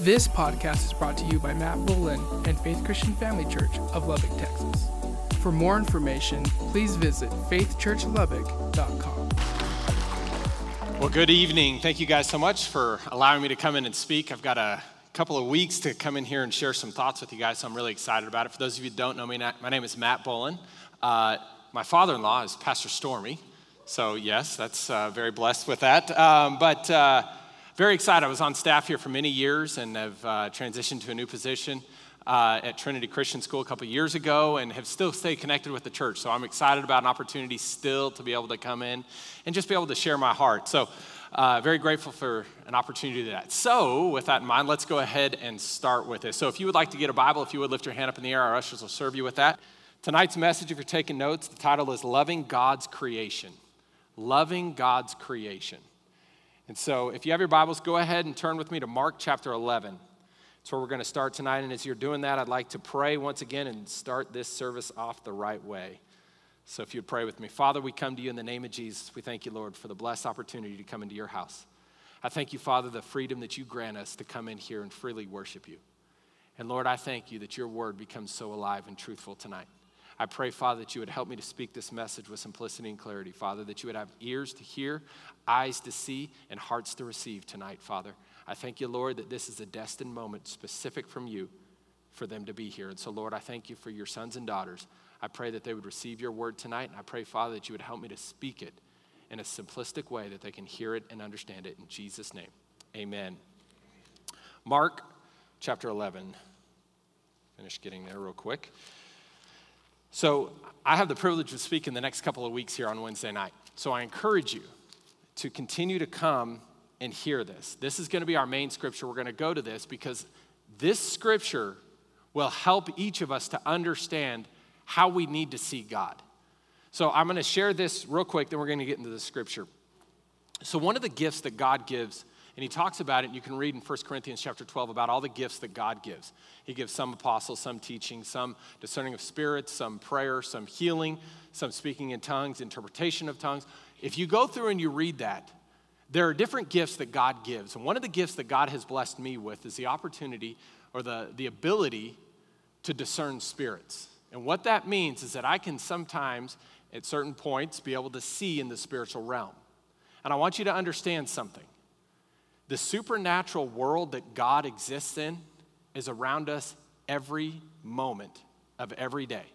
This podcast is brought to you by Matt Bullen and Faith Christian Family Church of Lubbock, Texas. For more information, please visit faithchurchlubbock.com. Well, good evening. Thank you guys so much for allowing me to come in and speak. I've got a couple of weeks to come in here and share some thoughts with you guys, so I'm really excited about it. For those of you who don't know me, my name is Matt Bullen. Uh, my father in law is Pastor Stormy, so yes, that's uh, very blessed with that. Um, but uh, very excited. I was on staff here for many years and have uh, transitioned to a new position uh, at Trinity Christian School a couple years ago and have still stayed connected with the church. So I'm excited about an opportunity still to be able to come in and just be able to share my heart. So uh, very grateful for an opportunity to that. So, with that in mind, let's go ahead and start with this. So, if you would like to get a Bible, if you would lift your hand up in the air, our ushers will serve you with that. Tonight's message, if you're taking notes, the title is Loving God's Creation. Loving God's Creation. And so, if you have your Bibles, go ahead and turn with me to Mark chapter 11. That's where we're going to start tonight. And as you're doing that, I'd like to pray once again and start this service off the right way. So, if you'd pray with me, Father, we come to you in the name of Jesus. We thank you, Lord, for the blessed opportunity to come into your house. I thank you, Father, the freedom that you grant us to come in here and freely worship you. And Lord, I thank you that your word becomes so alive and truthful tonight. I pray, Father, that you would help me to speak this message with simplicity and clarity, Father, that you would have ears to hear, eyes to see, and hearts to receive tonight, Father. I thank you, Lord, that this is a destined moment specific from you for them to be here. And so, Lord, I thank you for your sons and daughters. I pray that they would receive your word tonight, and I pray, Father, that you would help me to speak it in a simplistic way that they can hear it and understand it. In Jesus' name, amen. Mark chapter 11. Finish getting there real quick. So, I have the privilege of speaking the next couple of weeks here on Wednesday night. So, I encourage you to continue to come and hear this. This is going to be our main scripture. We're going to go to this because this scripture will help each of us to understand how we need to see God. So, I'm going to share this real quick, then we're going to get into the scripture. So, one of the gifts that God gives and he talks about it, and you can read in 1 Corinthians chapter 12 about all the gifts that God gives. He gives some apostles, some teaching, some discerning of spirits, some prayer, some healing, some speaking in tongues, interpretation of tongues. If you go through and you read that, there are different gifts that God gives. And one of the gifts that God has blessed me with is the opportunity or the, the ability to discern spirits. And what that means is that I can sometimes, at certain points, be able to see in the spiritual realm. And I want you to understand something. The supernatural world that God exists in is around us every moment of every day.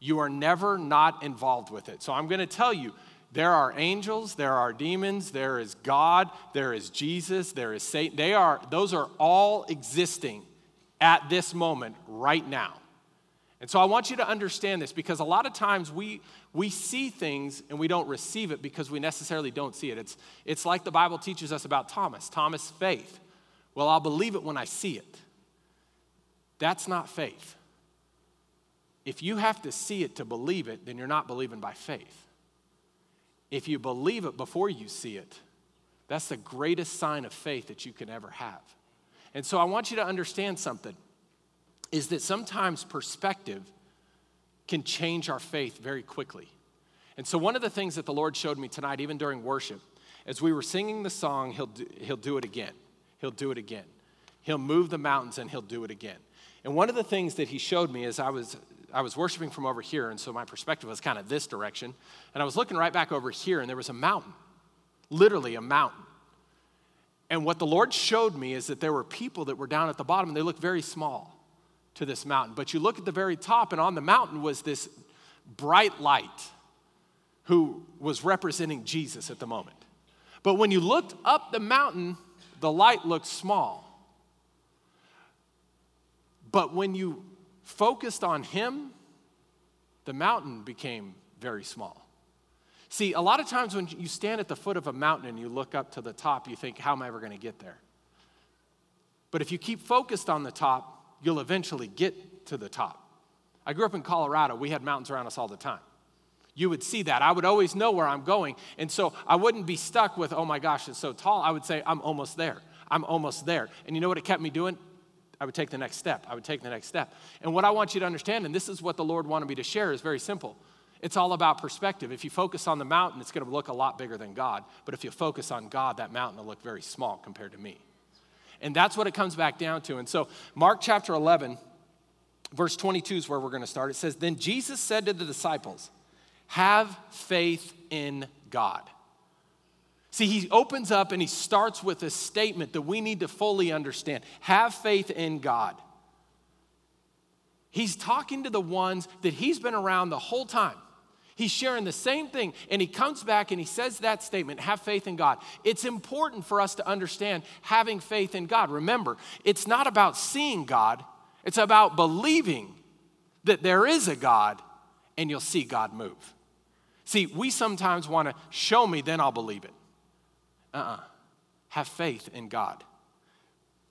You are never not involved with it. So I'm going to tell you there are angels, there are demons, there is God, there is Jesus, there is Satan. They are those are all existing at this moment right now. And so I want you to understand this because a lot of times we, we see things and we don't receive it because we necessarily don't see it. It's, it's like the Bible teaches us about Thomas Thomas' faith. Well, I'll believe it when I see it. That's not faith. If you have to see it to believe it, then you're not believing by faith. If you believe it before you see it, that's the greatest sign of faith that you can ever have. And so I want you to understand something is that sometimes perspective can change our faith very quickly. And so, one of the things that the Lord showed me tonight, even during worship, as we were singing the song, He'll do, he'll do it again. He'll do it again. He'll move the mountains and He'll do it again. And one of the things that He showed me as I was I was worshiping from over here, and so my perspective was kind of this direction. And I was looking right back over here, and there was a mountain, literally a mountain. And what the Lord showed me is that there were people that were down at the bottom, and they looked very small to this mountain. But you look at the very top, and on the mountain was this bright light who was representing Jesus at the moment. But when you looked up the mountain, the light looked small. But when you focused on him, the mountain became very small. See, a lot of times when you stand at the foot of a mountain and you look up to the top, you think, how am I ever going to get there? But if you keep focused on the top, you'll eventually get to the top. I grew up in Colorado. We had mountains around us all the time. You would see that. I would always know where I'm going. And so I wouldn't be stuck with, oh my gosh, it's so tall. I would say, I'm almost there. I'm almost there. And you know what it kept me doing? I would take the next step. I would take the next step. And what I want you to understand, and this is what the Lord wanted me to share, is very simple. It's all about perspective. If you focus on the mountain, it's going to look a lot bigger than God. But if you focus on God, that mountain will look very small compared to me. And that's what it comes back down to. And so, Mark chapter 11, verse 22 is where we're going to start. It says, Then Jesus said to the disciples, Have faith in God. See, he opens up and he starts with a statement that we need to fully understand have faith in God. He's talking to the ones that he's been around the whole time. He's sharing the same thing, and he comes back and he says that statement have faith in God. It's important for us to understand having faith in God. Remember, it's not about seeing God, it's about believing that there is a God and you'll see God move. See, we sometimes want to show me, then I'll believe it. Uh uh-uh. uh Have faith in God.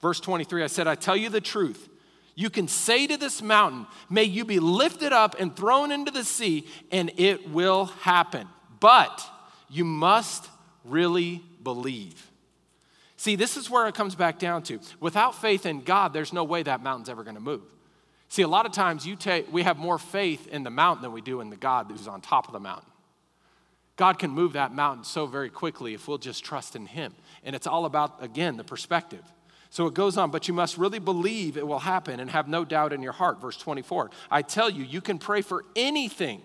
Verse 23, I said, I tell you the truth. You can say to this mountain, May you be lifted up and thrown into the sea, and it will happen. But you must really believe. See, this is where it comes back down to. Without faith in God, there's no way that mountain's ever going to move. See, a lot of times you take, we have more faith in the mountain than we do in the God who's on top of the mountain. God can move that mountain so very quickly if we'll just trust in Him. And it's all about, again, the perspective. So it goes on, but you must really believe it will happen and have no doubt in your heart. Verse 24 I tell you, you can pray for anything,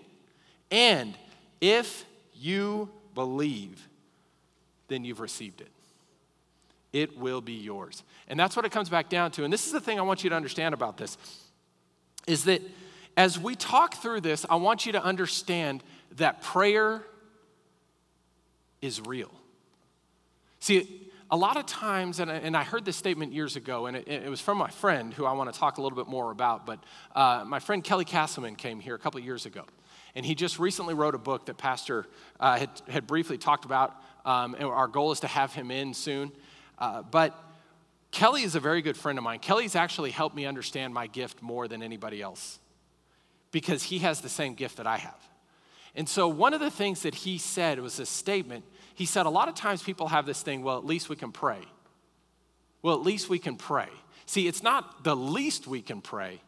and if you believe, then you've received it. It will be yours. And that's what it comes back down to. And this is the thing I want you to understand about this is that as we talk through this, I want you to understand that prayer is real. See, a lot of times, and I, and I heard this statement years ago, and it, it, was from my friend who I want to talk a little bit more about, but uh, my friend Kelly Castleman came here a couple years ago. And he just recently wrote a book that Pastor uh, had, had briefly talked about. Um, and our goal is to have him in soon. Uh, but Kelly is a very good friend of mine. Kelly's actually helped me understand my gift more than anybody else because he has the same gift that I have. And so, one of the things that he said was a statement he said, a lot of times people have this thing, well, at least we can pray. Well, at least we can pray. See, it's not the least we can pray,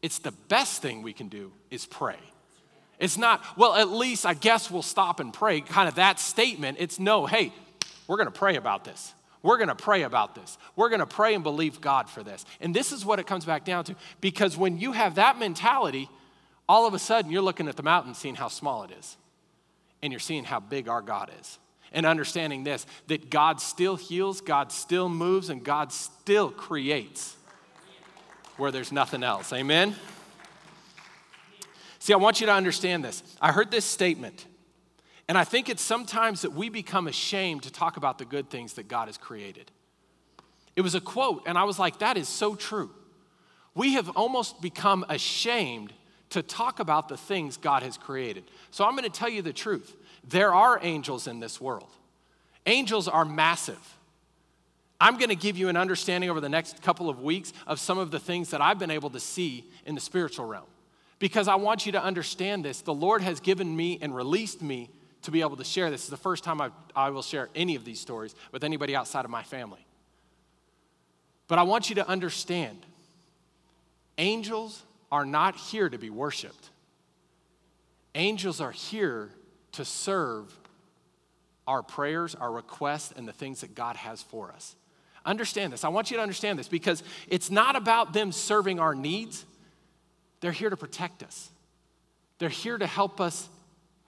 it's the best thing we can do is pray. It's not, well, at least I guess we'll stop and pray, kind of that statement. It's no, hey, we're gonna pray about this. We're gonna pray about this. We're gonna pray and believe God for this. And this is what it comes back down to. Because when you have that mentality, all of a sudden you're looking at the mountain, seeing how small it is, and you're seeing how big our God is and understanding this that God still heals, God still moves, and God still creates where there's nothing else. Amen? See, I want you to understand this. I heard this statement, and I think it's sometimes that we become ashamed to talk about the good things that God has created. It was a quote, and I was like, that is so true. We have almost become ashamed to talk about the things God has created. So I'm going to tell you the truth. There are angels in this world. Angels are massive. I'm going to give you an understanding over the next couple of weeks of some of the things that I've been able to see in the spiritual realm. Because I want you to understand this. The Lord has given me and released me to be able to share this. Is the first time I, I will share any of these stories with anybody outside of my family. But I want you to understand angels are not here to be worshiped, angels are here to serve our prayers, our requests, and the things that God has for us. Understand this. I want you to understand this because it's not about them serving our needs. They're here to protect us, they're here to help us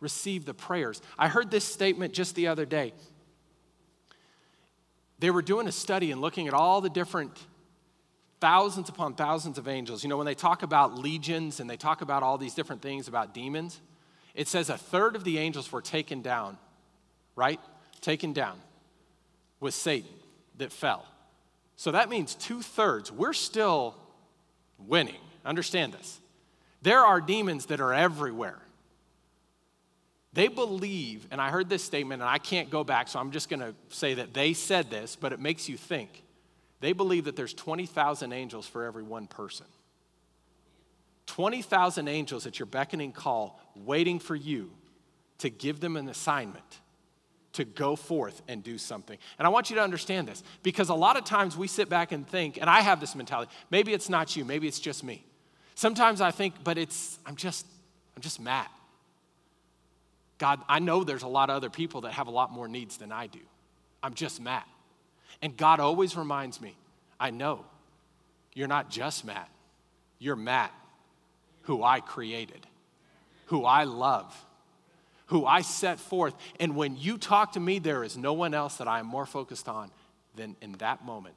receive the prayers. I heard this statement just the other day. They were doing a study and looking at all the different thousands upon thousands of angels. You know, when they talk about legions and they talk about all these different things about demons, it says a third of the angels were taken down, right? Taken down with Satan that fell. So that means two thirds. We're still winning. Understand this. There are demons that are everywhere. They believe, and I heard this statement, and I can't go back, so I'm just going to say that they said this, but it makes you think. They believe that there's 20,000 angels for every one person. 20,000 angels at your beckoning call, waiting for you to give them an assignment to go forth and do something. And I want you to understand this because a lot of times we sit back and think, and I have this mentality maybe it's not you, maybe it's just me. Sometimes I think, but it's, I'm just, I'm just Matt. God, I know there's a lot of other people that have a lot more needs than I do. I'm just Matt. And God always reminds me I know you're not just Matt, you're Matt, who I created, who I love, who I set forth. And when you talk to me, there is no one else that I am more focused on than in that moment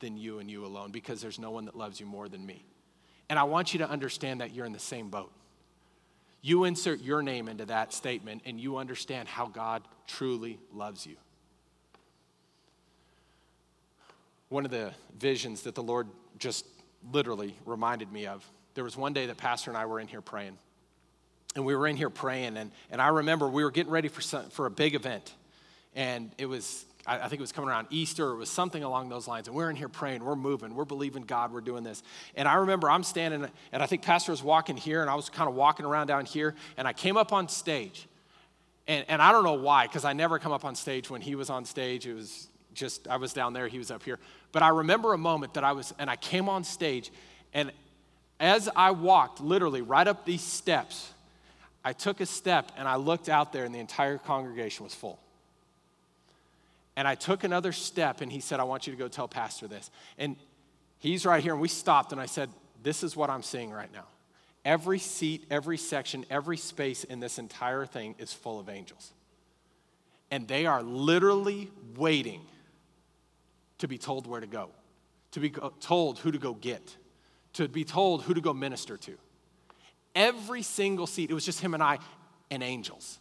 than you and you alone because there's no one that loves you more than me. And I want you to understand that you're in the same boat. You insert your name into that statement and you understand how God truly loves you. One of the visions that the Lord just literally reminded me of there was one day that Pastor and I were in here praying. And we were in here praying, and, and I remember we were getting ready for, some, for a big event. And it was I, think it was coming around Easter, it was something along those lines. And we're in here praying, we're moving, we're believing God, we're doing this. And I remember I'm standing, and I think Pastor was walking here, and I was kind of walking around down here, and I came up on stage. And, and I don't know why, because I never come up on stage when he was on stage. It was just, I was down there, he was up here. But I remember a moment that I was, and I came on stage, and as I walked literally right up these steps, I took a step and I looked out there, and the entire congregation was full. And I took another step, and he said, I want you to go tell Pastor this. And he's right here, and we stopped, and I said, This is what I'm seeing right now. Every seat, every section, every space in this entire thing is full of angels. And they are literally waiting to be told where to go, to be told who to go get, to be told who to go minister to. Every single seat, it was just him and I and angels.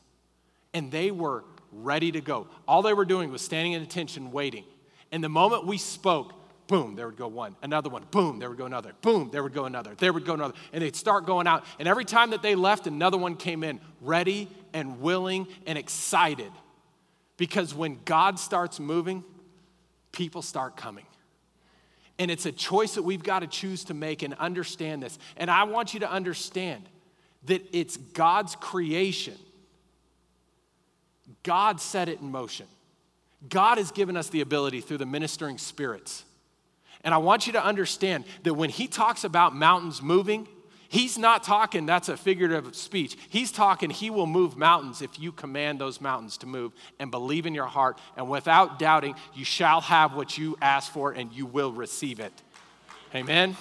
And they were ready to go. All they were doing was standing in attention, waiting. And the moment we spoke, boom, there would go one. Another one, boom, there would go another. Boom, there would go another. There would go another. And they'd start going out. And every time that they left, another one came in, ready and willing and excited. Because when God starts moving, people start coming. And it's a choice that we've got to choose to make and understand this. And I want you to understand that it's God's creation God set it in motion. God has given us the ability through the ministering spirits. And I want you to understand that when he talks about mountains moving, he's not talking that's a figurative speech. He's talking he will move mountains if you command those mountains to move and believe in your heart. And without doubting, you shall have what you ask for and you will receive it. Amen.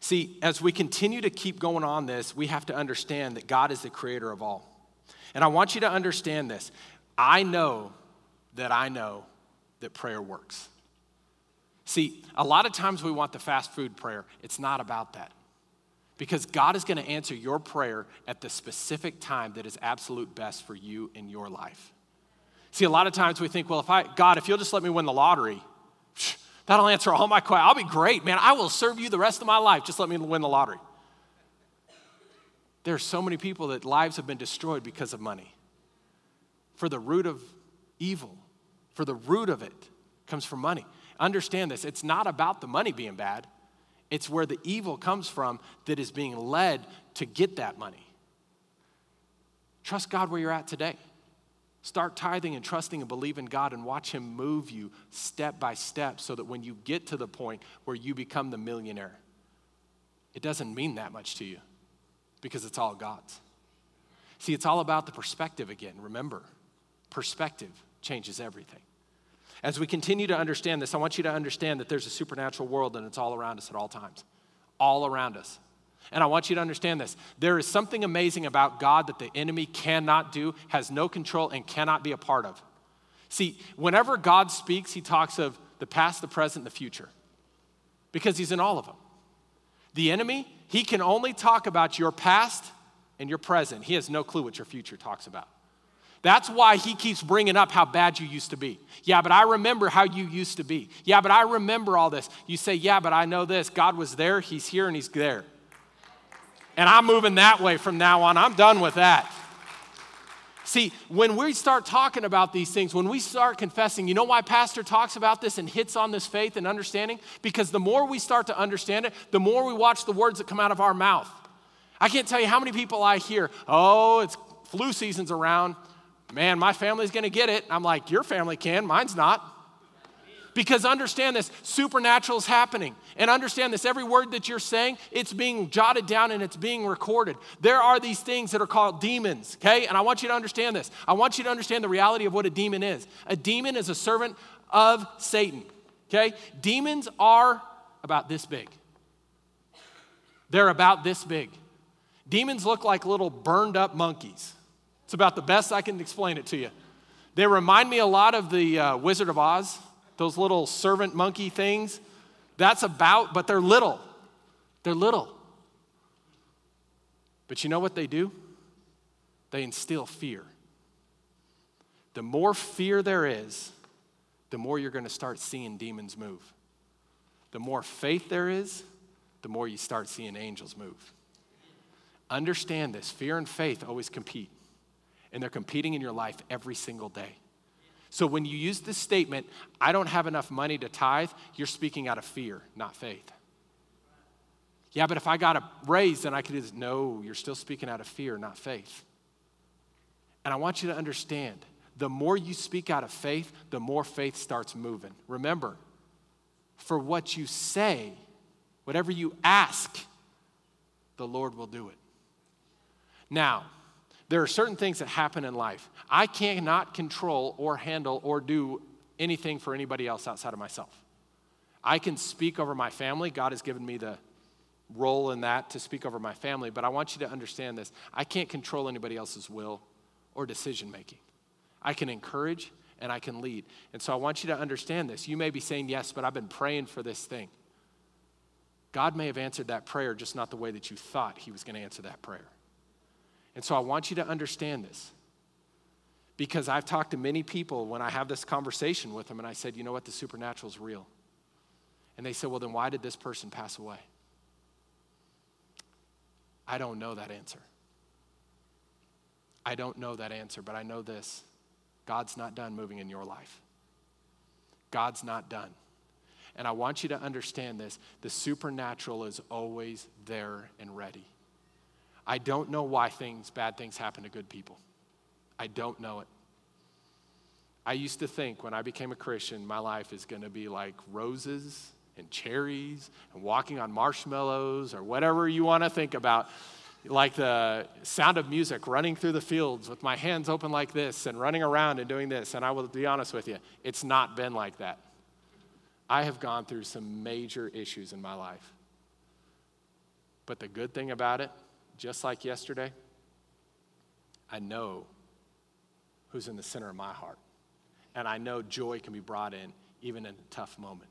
See, as we continue to keep going on this, we have to understand that God is the creator of all. And I want you to understand this. I know that I know that prayer works. See, a lot of times we want the fast food prayer. It's not about that. Because God is going to answer your prayer at the specific time that is absolute best for you in your life. See, a lot of times we think, well, if I, God, if you'll just let me win the lottery, that'll answer all my questions. I'll be great, man. I will serve you the rest of my life. Just let me win the lottery. There are so many people that lives have been destroyed because of money. For the root of evil, for the root of it comes from money. Understand this it's not about the money being bad, it's where the evil comes from that is being led to get that money. Trust God where you're at today. Start tithing and trusting and believing God and watch Him move you step by step so that when you get to the point where you become the millionaire, it doesn't mean that much to you because it's all God's. See, it's all about the perspective again. Remember, perspective changes everything. As we continue to understand this, I want you to understand that there's a supernatural world and it's all around us at all times. All around us. And I want you to understand this. There is something amazing about God that the enemy cannot do, has no control, and cannot be a part of. See, whenever God speaks, he talks of the past, the present, and the future because he's in all of them. The enemy, he can only talk about your past and your present. He has no clue what your future talks about. That's why he keeps bringing up how bad you used to be. Yeah, but I remember how you used to be. Yeah, but I remember all this. You say, Yeah, but I know this. God was there, he's here, and he's there. And I'm moving that way from now on. I'm done with that. See, when we start talking about these things, when we start confessing, you know why Pastor talks about this and hits on this faith and understanding? Because the more we start to understand it, the more we watch the words that come out of our mouth. I can't tell you how many people I hear, oh, it's flu season's around. Man, my family's gonna get it. I'm like, your family can, mine's not. Because understand this, supernatural is happening. And understand this, every word that you're saying, it's being jotted down and it's being recorded. There are these things that are called demons, okay? And I want you to understand this. I want you to understand the reality of what a demon is. A demon is a servant of Satan. Okay? Demons are about this big. They're about this big. Demons look like little burned up monkeys. It's about the best I can explain it to you. They remind me a lot of the uh, Wizard of Oz, those little servant monkey things. That's about, but they're little. They're little. But you know what they do? They instill fear. The more fear there is, the more you're going to start seeing demons move. The more faith there is, the more you start seeing angels move. Understand this fear and faith always compete, and they're competing in your life every single day. So when you use this statement, I don't have enough money to tithe, you're speaking out of fear, not faith. Yeah, but if I got a raise, then I could just, no, you're still speaking out of fear, not faith. And I want you to understand the more you speak out of faith, the more faith starts moving. Remember, for what you say, whatever you ask, the Lord will do it. Now, there are certain things that happen in life. I cannot control or handle or do anything for anybody else outside of myself. I can speak over my family. God has given me the role in that to speak over my family, but I want you to understand this. I can't control anybody else's will or decision making. I can encourage and I can lead. And so I want you to understand this. You may be saying, Yes, but I've been praying for this thing. God may have answered that prayer, just not the way that you thought He was going to answer that prayer. And so I want you to understand this. Because I've talked to many people when I have this conversation with them, and I said, You know what? The supernatural is real. And they said, Well, then why did this person pass away? I don't know that answer. I don't know that answer, but I know this God's not done moving in your life. God's not done. And I want you to understand this the supernatural is always there and ready. I don't know why things, bad things happen to good people. I don't know it. I used to think when I became a Christian, my life is going to be like roses and cherries and walking on marshmallows or whatever you want to think about like the sound of music running through the fields with my hands open like this and running around and doing this. And I will be honest with you, it's not been like that. I have gone through some major issues in my life. But the good thing about it, just like yesterday, I know who's in the center of my heart. And I know joy can be brought in even in a tough moment.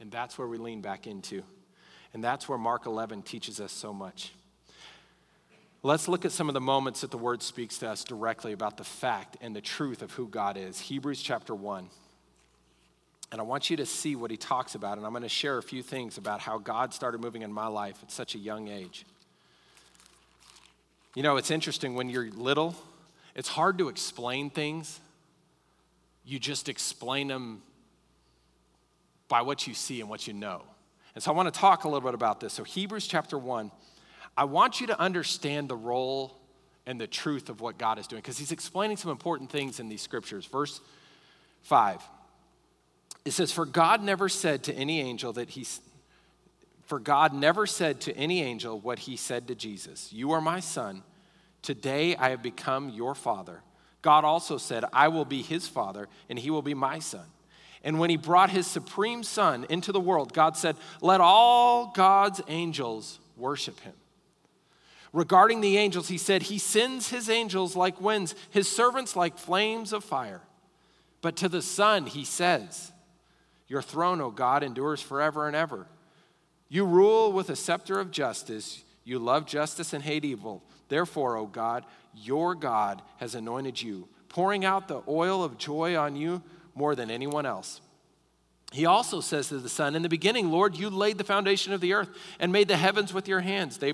And that's where we lean back into. And that's where Mark 11 teaches us so much. Let's look at some of the moments that the word speaks to us directly about the fact and the truth of who God is. Hebrews chapter 1. And I want you to see what he talks about. And I'm going to share a few things about how God started moving in my life at such a young age. You know, it's interesting when you're little, it's hard to explain things. You just explain them by what you see and what you know. And so I want to talk a little bit about this. So, Hebrews chapter 1 I want you to understand the role and the truth of what God is doing because he's explaining some important things in these scriptures. Verse 5. It says, For God never said to any angel that he for God never said to any angel what he said to Jesus, You are my son. Today I have become your father. God also said, I will be his father, and he will be my son. And when he brought his supreme son into the world, God said, Let all God's angels worship him. Regarding the angels, he said, He sends his angels like winds, his servants like flames of fire. But to the Son, he says, Your throne, O God, endures forever and ever. You rule with a scepter of justice. You love justice and hate evil. Therefore, O God, your God has anointed you, pouring out the oil of joy on you more than anyone else. He also says to the Son, In the beginning, Lord, you laid the foundation of the earth and made the heavens with your hands. They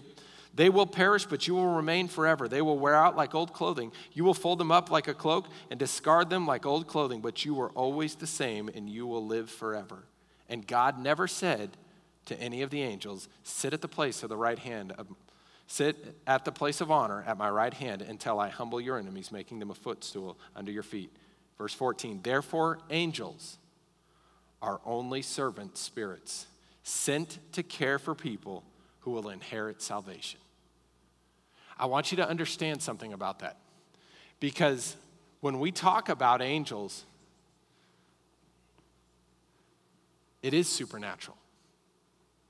they will perish, but you will remain forever. They will wear out like old clothing. You will fold them up like a cloak and discard them like old clothing, but you are always the same and you will live forever. And God never said to any of the angels, Sit at the place of the right hand of Sit at the place of honor at my right hand until I humble your enemies, making them a footstool under your feet. Verse 14, therefore, angels are only servant spirits sent to care for people who will inherit salvation. I want you to understand something about that. Because when we talk about angels, It is supernatural.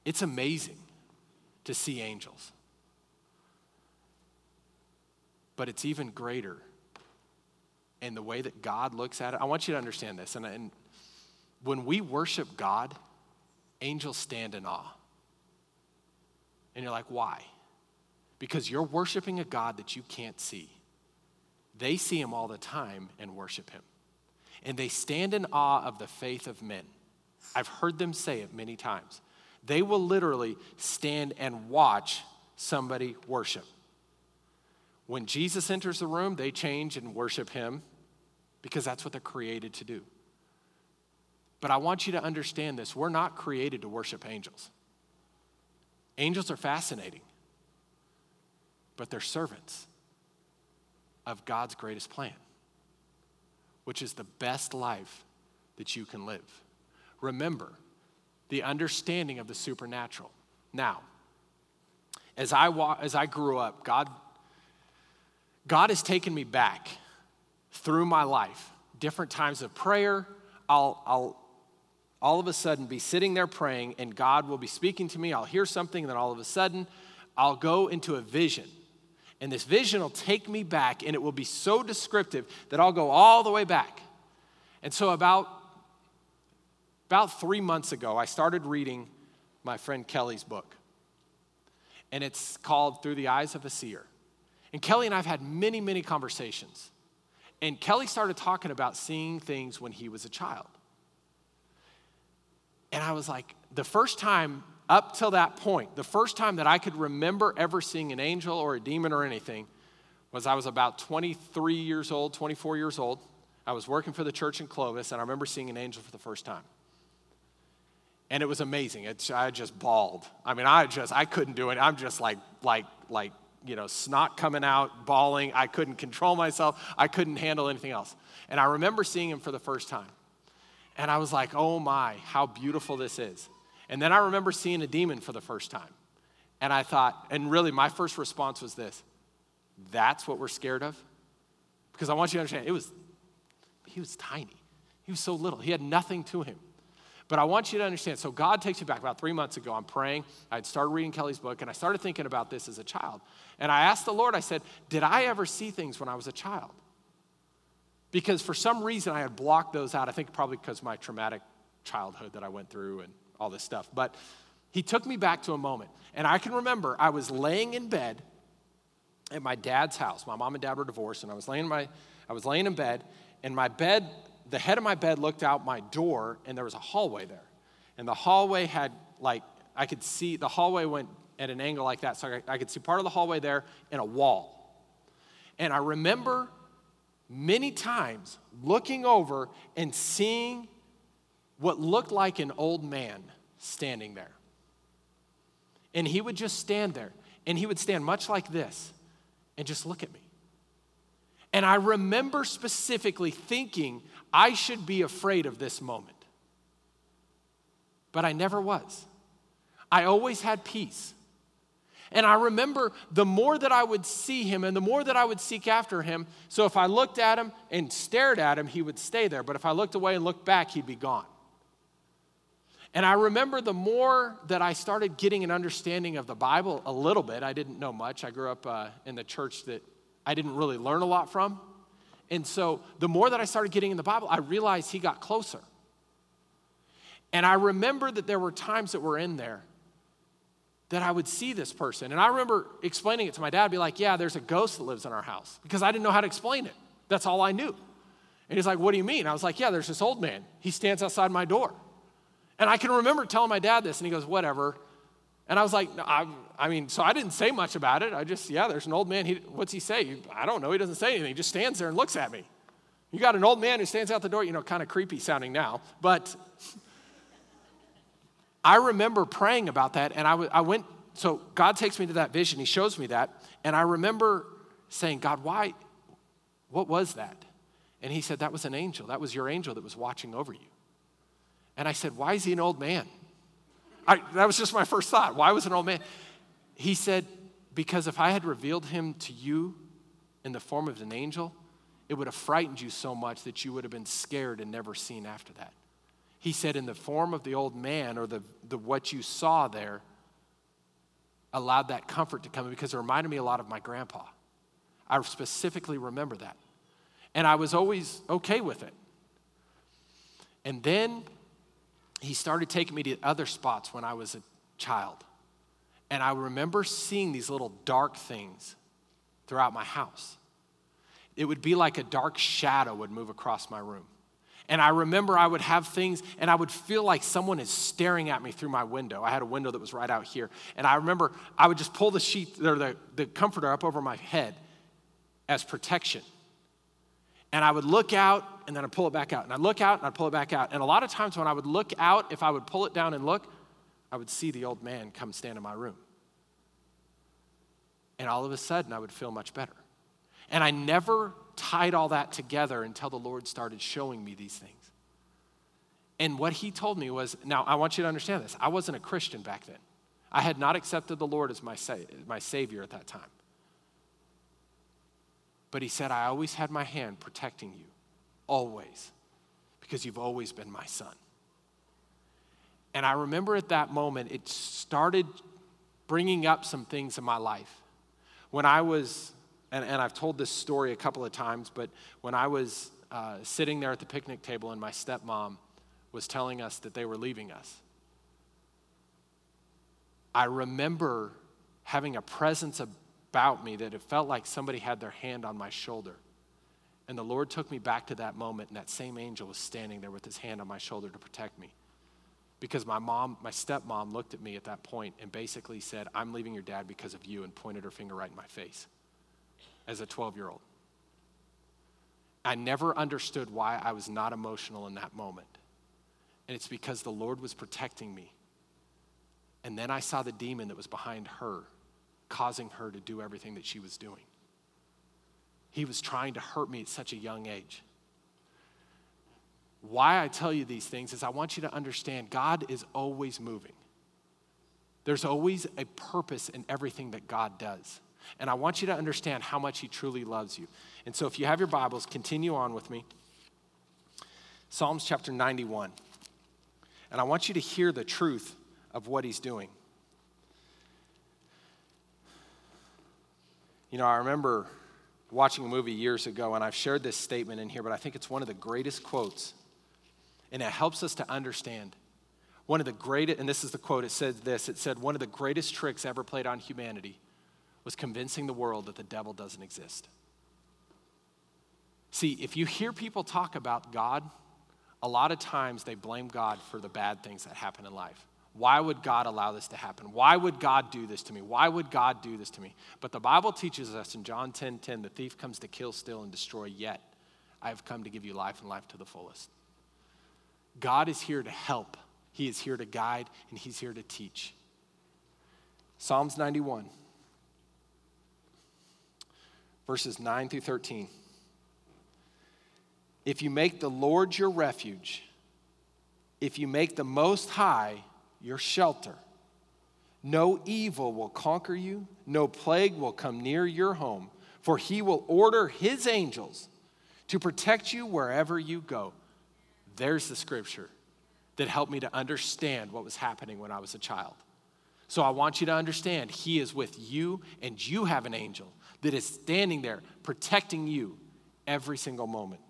It's amazing to see angels. But it's even greater in the way that God looks at it. I want you to understand this. And, and when we worship God, angels stand in awe. And you're like, why? Because you're worshiping a God that you can't see. They see him all the time and worship him. And they stand in awe of the faith of men. I've heard them say it many times. They will literally stand and watch somebody worship. When Jesus enters the room, they change and worship him because that's what they're created to do. But I want you to understand this we're not created to worship angels. Angels are fascinating, but they're servants of God's greatest plan, which is the best life that you can live. Remember the understanding of the supernatural. Now, as I, wa- as I grew up, God, God has taken me back through my life, different times of prayer. I'll, I'll all of a sudden be sitting there praying, and God will be speaking to me. I'll hear something, and then all of a sudden, I'll go into a vision. And this vision will take me back, and it will be so descriptive that I'll go all the way back. And so, about, about three months ago, I started reading my friend Kelly's book. And it's called Through the Eyes of a Seer. And Kelly and I have had many, many conversations. And Kelly started talking about seeing things when he was a child. And I was like, the first time up till that point, the first time that I could remember ever seeing an angel or a demon or anything was I was about 23 years old, 24 years old. I was working for the church in Clovis, and I remember seeing an angel for the first time. And it was amazing. It's, I just bawled. I mean, I just, I couldn't do it. I'm just like, like, like, you know, snot coming out, bawling. I couldn't control myself. I couldn't handle anything else. And I remember seeing him for the first time. And I was like, oh my, how beautiful this is. And then I remember seeing a demon for the first time. And I thought, and really my first response was this that's what we're scared of? Because I want you to understand, it was, he was tiny. He was so little. He had nothing to him. But I want you to understand. So God takes me back about three months ago. I'm praying. I'd started reading Kelly's book, and I started thinking about this as a child. And I asked the Lord, I said, Did I ever see things when I was a child? Because for some reason I had blocked those out. I think probably because my traumatic childhood that I went through and all this stuff. But he took me back to a moment. And I can remember I was laying in bed at my dad's house. My mom and dad were divorced, and I was laying in my I was laying in bed, and my bed, the head of my bed looked out my door, and there was a hallway there. And the hallway had like I could see the hallway went at an angle like that. So I, I could see part of the hallway there and a wall. And I remember many times looking over and seeing what looked like an old man standing there. And he would just stand there, and he would stand much like this and just look at me. And I remember specifically thinking I should be afraid of this moment. But I never was. I always had peace. And I remember the more that I would see him and the more that I would seek after him. So if I looked at him and stared at him, he would stay there. But if I looked away and looked back, he'd be gone. And I remember the more that I started getting an understanding of the Bible a little bit, I didn't know much. I grew up uh, in the church that I didn't really learn a lot from. And so the more that I started getting in the Bible, I realized he got closer. And I remember that there were times that were in there that I would see this person. And I remember explaining it to my dad, be like, yeah, there's a ghost that lives in our house because I didn't know how to explain it. That's all I knew. And he's like, what do you mean? I was like, yeah, there's this old man. He stands outside my door. And I can remember telling my dad this, and he goes, whatever. And I was like, I, I, mean, so I didn't say much about it. I just, yeah, there's an old man. He, what's he say? I don't know. He doesn't say anything. He just stands there and looks at me. You got an old man who stands out the door, you know, kind of creepy sounding now. But I remember praying about that, and I, w- I went, so God takes me to that vision. He shows me that, and I remember saying, God, why, what was that? And he said, That was an angel. That was your angel that was watching over you. And I said, Why is he an old man? I, that was just my first thought. Why was an old man? He said, Because if I had revealed him to you in the form of an angel, it would have frightened you so much that you would have been scared and never seen after that. He said, in the form of the old man or the, the what you saw there allowed that comfort to come because it reminded me a lot of my grandpa. I specifically remember that. And I was always okay with it. And then he started taking me to other spots when I was a child. And I remember seeing these little dark things throughout my house. It would be like a dark shadow would move across my room. And I remember I would have things, and I would feel like someone is staring at me through my window. I had a window that was right out here. And I remember I would just pull the sheet or the, the comforter up over my head as protection. And I would look out and then I'd pull it back out. And I'd look out and I'd pull it back out. And a lot of times when I would look out, if I would pull it down and look, I would see the old man come stand in my room. And all of a sudden, I would feel much better. And I never tied all that together until the Lord started showing me these things. And what he told me was now, I want you to understand this. I wasn't a Christian back then, I had not accepted the Lord as my, sa- my Savior at that time. But he said, I always had my hand protecting you, always, because you've always been my son. And I remember at that moment, it started bringing up some things in my life. When I was, and, and I've told this story a couple of times, but when I was uh, sitting there at the picnic table and my stepmom was telling us that they were leaving us, I remember having a presence of about me that it felt like somebody had their hand on my shoulder. And the Lord took me back to that moment, and that same angel was standing there with his hand on my shoulder to protect me. Because my mom, my stepmom, looked at me at that point and basically said, I'm leaving your dad because of you, and pointed her finger right in my face as a 12 year old. I never understood why I was not emotional in that moment. And it's because the Lord was protecting me. And then I saw the demon that was behind her causing her to do everything that she was doing. He was trying to hurt me at such a young age. Why I tell you these things is I want you to understand God is always moving. There's always a purpose in everything that God does. And I want you to understand how much He truly loves you. And so, if you have your Bibles, continue on with me. Psalms chapter 91. And I want you to hear the truth of what He's doing. You know, I remember watching a movie years ago, and I've shared this statement in here, but I think it's one of the greatest quotes. And it helps us to understand. One of the greatest, and this is the quote, it said this it said, one of the greatest tricks ever played on humanity was convincing the world that the devil doesn't exist. See, if you hear people talk about God, a lot of times they blame God for the bad things that happen in life. Why would God allow this to happen? Why would God do this to me? Why would God do this to me? But the Bible teaches us in John 10 10, the thief comes to kill, steal, and destroy, yet I have come to give you life and life to the fullest. God is here to help, He is here to guide, and He's here to teach. Psalms 91, verses 9 through 13. If you make the Lord your refuge, if you make the Most High your shelter. No evil will conquer you, no plague will come near your home, for he will order his angels to protect you wherever you go. There's the scripture that helped me to understand what was happening when I was a child. So I want you to understand he is with you, and you have an angel that is standing there protecting you every single moment.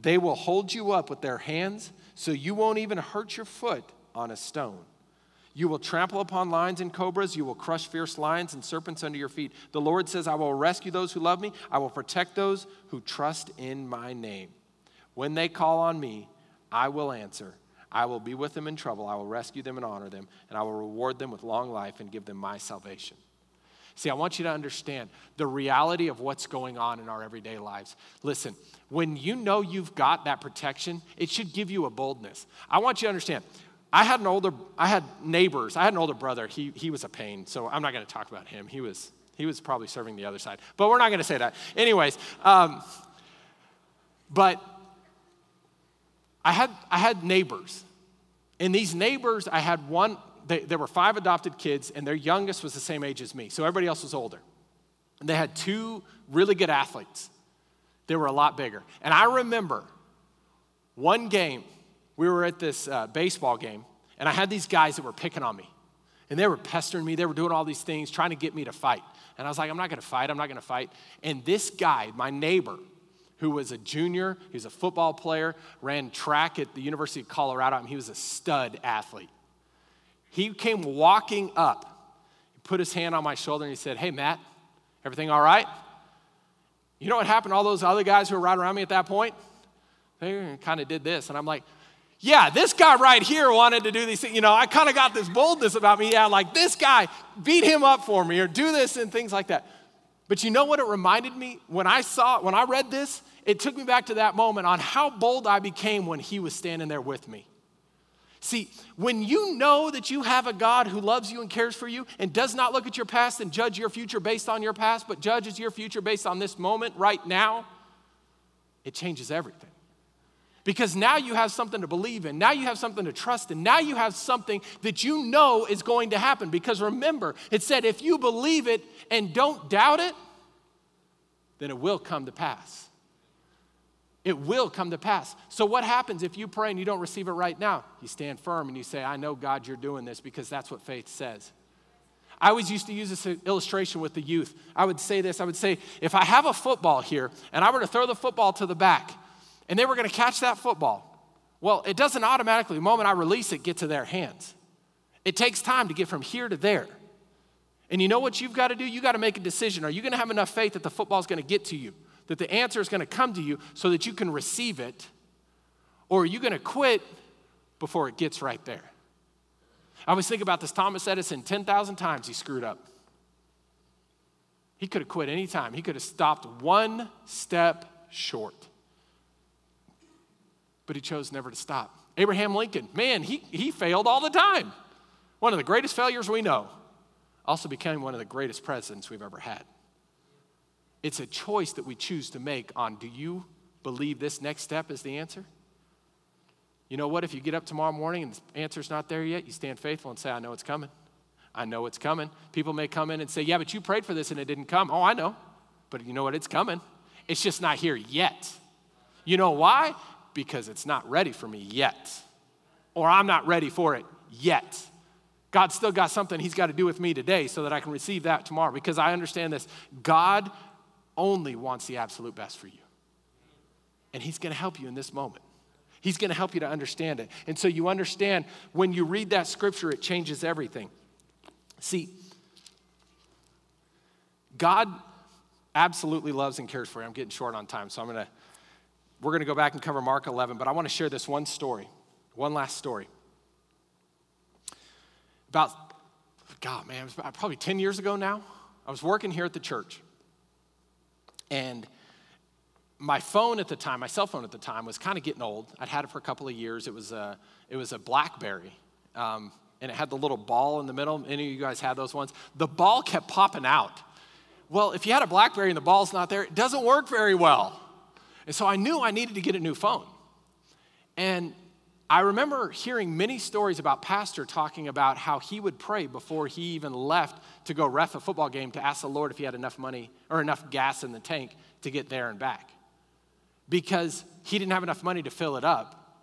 They will hold you up with their hands so you won't even hurt your foot on a stone. You will trample upon lions and cobras. You will crush fierce lions and serpents under your feet. The Lord says, I will rescue those who love me. I will protect those who trust in my name. When they call on me, I will answer. I will be with them in trouble. I will rescue them and honor them, and I will reward them with long life and give them my salvation. See, I want you to understand the reality of what's going on in our everyday lives. Listen, when you know you've got that protection, it should give you a boldness. I want you to understand I had an older, I had neighbors. I had an older brother. He, he was a pain, so I'm not going to talk about him. He was, he was probably serving the other side, but we're not going to say that. Anyways, um, but I had, I had neighbors. And these neighbors, I had one, they, there were five adopted kids, and their youngest was the same age as me, so everybody else was older. And they had two really good athletes. They were a lot bigger. And I remember one game, we were at this uh, baseball game, and I had these guys that were picking on me. And they were pestering me. They were doing all these things, trying to get me to fight. And I was like, I'm not gonna fight. I'm not gonna fight. And this guy, my neighbor, who was a junior, he was a football player, ran track at the University of Colorado, and he was a stud athlete. He came walking up, he put his hand on my shoulder, and he said, Hey, Matt, everything all right? You know what happened to all those other guys who were right around me at that point? They kind of did this. And I'm like, yeah, this guy right here wanted to do these things. You know, I kind of got this boldness about me. Yeah, like this guy, beat him up for me or do this and things like that. But you know what it reminded me? When I saw, when I read this, it took me back to that moment on how bold I became when he was standing there with me. See, when you know that you have a God who loves you and cares for you and does not look at your past and judge your future based on your past, but judges your future based on this moment right now, it changes everything. Because now you have something to believe in. Now you have something to trust in. Now you have something that you know is going to happen. Because remember, it said if you believe it and don't doubt it, then it will come to pass. It will come to pass. So, what happens if you pray and you don't receive it right now? You stand firm and you say, I know, God, you're doing this because that's what faith says. I always used to use this illustration with the youth. I would say this I would say, if I have a football here and I were to throw the football to the back and they were going to catch that football, well, it doesn't automatically, the moment I release it, get to their hands. It takes time to get from here to there. And you know what you've got to do? You've got to make a decision. Are you going to have enough faith that the football is going to get to you? that the answer is going to come to you so that you can receive it? Or are you going to quit before it gets right there? I always think about this Thomas Edison 10,000 times he screwed up. He could have quit any time, he could have stopped one step short. But he chose never to stop. Abraham Lincoln, man, he, he failed all the time. One of the greatest failures we know. Also became one of the greatest presidents we've ever had. It's a choice that we choose to make on do you believe this next step is the answer? You know what? If you get up tomorrow morning and the answer's not there yet, you stand faithful and say, I know it's coming. I know it's coming. People may come in and say, Yeah, but you prayed for this and it didn't come. Oh, I know. But you know what? It's coming. It's just not here yet. You know why? Because it's not ready for me yet. Or I'm not ready for it yet. God's still got something He's got to do with me today so that I can receive that tomorrow because I understand this. God only wants the absolute best for you. And He's going to help you in this moment. He's going to help you to understand it. And so you understand when you read that scripture, it changes everything. See, God absolutely loves and cares for you. I'm getting short on time, so I'm going to, we're going to go back and cover Mark 11, but I want to share this one story, one last story. About, God, man, it was probably 10 years ago now. I was working here at the church. And my phone at the time, my cell phone at the time, was kind of getting old. I'd had it for a couple of years. It was a, it was a Blackberry. Um, and it had the little ball in the middle. Any of you guys had those ones? The ball kept popping out. Well, if you had a Blackberry and the ball's not there, it doesn't work very well. And so I knew I needed to get a new phone. And I remember hearing many stories about Pastor talking about how he would pray before he even left to go ref a football game to ask the Lord if he had enough money or enough gas in the tank to get there and back. Because he didn't have enough money to fill it up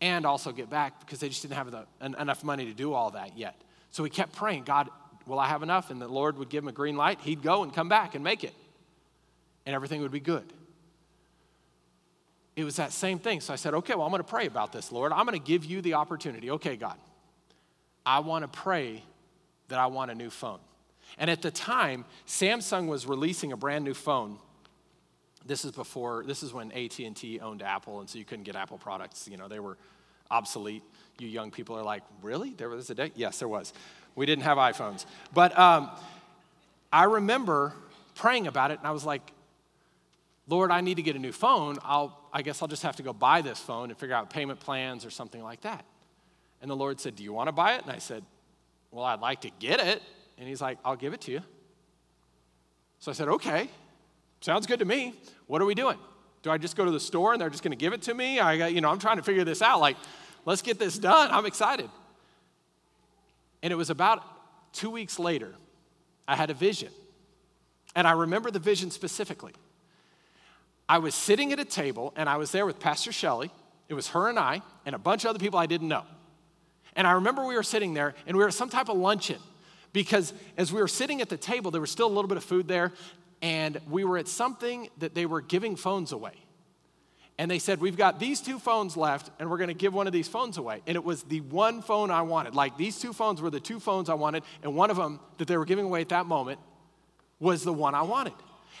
and also get back because they just didn't have the, enough money to do all that yet. So he kept praying, God, will I have enough? And the Lord would give him a green light. He'd go and come back and make it, and everything would be good it was that same thing. So I said, okay, well, I'm going to pray about this, Lord. I'm going to give you the opportunity. Okay, God, I want to pray that I want a new phone. And at the time, Samsung was releasing a brand new phone. This is before, this is when AT&T owned Apple, and so you couldn't get Apple products. You know, they were obsolete. You young people are like, really? There was a day? Yes, there was. We didn't have iPhones. But um, I remember praying about it, and I was like, Lord, I need to get a new phone. I'll, I guess I'll just have to go buy this phone and figure out payment plans or something like that. And the Lord said, Do you want to buy it? And I said, Well, I'd like to get it. And He's like, I'll give it to you. So I said, Okay, sounds good to me. What are we doing? Do I just go to the store and they're just going to give it to me? I you know, I'm trying to figure this out. Like, let's get this done. I'm excited. And it was about two weeks later, I had a vision. And I remember the vision specifically. I was sitting at a table and I was there with Pastor Shelley It was her and I, and a bunch of other people I didn't know. And I remember we were sitting there, and we were at some type of luncheon because as we were sitting at the table, there was still a little bit of food there, and we were at something that they were giving phones away. And they said, We've got these two phones left, and we're gonna give one of these phones away. And it was the one phone I wanted. Like these two phones were the two phones I wanted, and one of them that they were giving away at that moment was the one I wanted.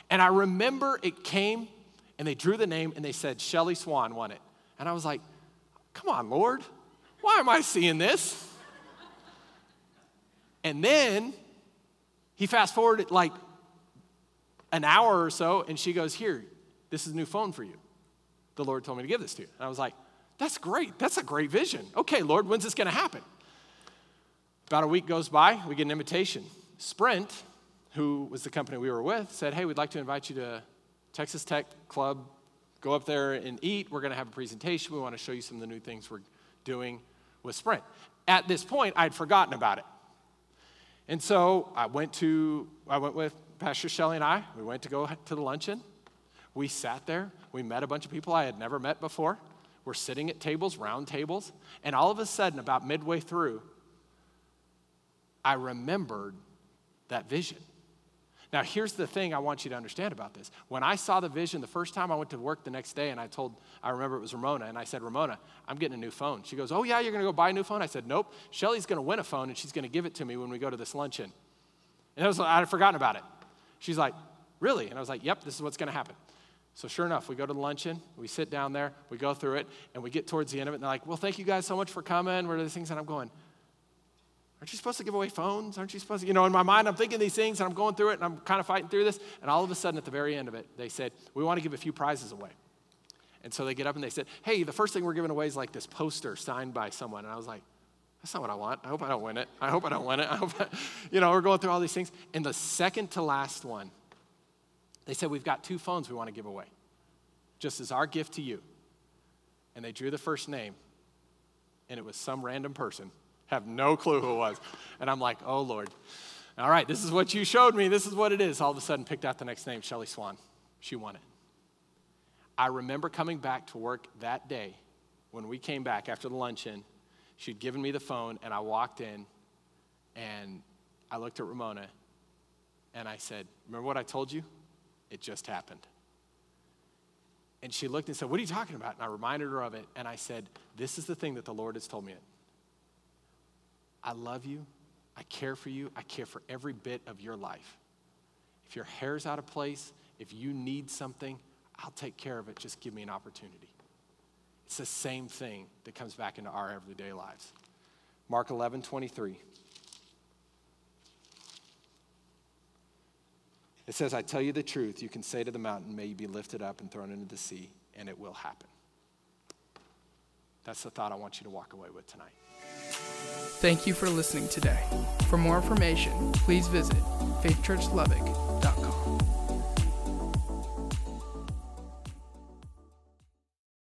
And I remember it came, and they drew the name, and they said, Shelly Swan won it. And I was like, Come on, Lord, why am I seeing this? And then he fast forwarded like an hour or so, and she goes, Here, this is a new phone for you. The Lord told me to give this to you. And I was like, That's great. That's a great vision. Okay, Lord, when's this going to happen? About a week goes by, we get an invitation. Sprint, who was the company we were with, said, Hey, we'd like to invite you to Texas Tech Club. Go up there and eat. We're going to have a presentation. We want to show you some of the new things we're doing with Sprint. At this point, I'd forgotten about it. And so I went to, I went with Pastor Shelley and I. We went to go to the luncheon. We sat there. We met a bunch of people I had never met before. We're sitting at tables, round tables. And all of a sudden, about midway through, I remembered that vision. Now, here's the thing I want you to understand about this. When I saw the vision the first time I went to work the next day and I told, I remember it was Ramona, and I said, Ramona, I'm getting a new phone. She goes, Oh, yeah, you're going to go buy a new phone? I said, Nope. Shelly's going to win a phone and she's going to give it to me when we go to this luncheon. And I was, I had forgotten about it. She's like, Really? And I was like, Yep, this is what's going to happen. So, sure enough, we go to the luncheon, we sit down there, we go through it, and we get towards the end of it, and they're like, Well, thank you guys so much for coming. What are the things? And I'm going, Aren't you supposed to give away phones? Aren't you supposed to? You know, in my mind, I'm thinking these things and I'm going through it and I'm kind of fighting through this. And all of a sudden, at the very end of it, they said, We want to give a few prizes away. And so they get up and they said, Hey, the first thing we're giving away is like this poster signed by someone. And I was like, That's not what I want. I hope I don't win it. I hope I don't win it. I hope, I, you know, we're going through all these things. And the second to last one, they said, We've got two phones we want to give away, just as our gift to you. And they drew the first name, and it was some random person have no clue who it was. And I'm like, oh, Lord. All right, this is what you showed me. This is what it is. All of a sudden, picked out the next name, Shelly Swan. She won it. I remember coming back to work that day when we came back after the luncheon. She'd given me the phone, and I walked in and I looked at Ramona and I said, Remember what I told you? It just happened. And she looked and said, What are you talking about? And I reminded her of it, and I said, This is the thing that the Lord has told me. I love you. I care for you. I care for every bit of your life. If your hair's out of place, if you need something, I'll take care of it. Just give me an opportunity. It's the same thing that comes back into our everyday lives. Mark 11, 23. It says, I tell you the truth, you can say to the mountain, May you be lifted up and thrown into the sea, and it will happen. That's the thought I want you to walk away with tonight. Thank you for listening today. For more information, please visit faithchurchlubbock.com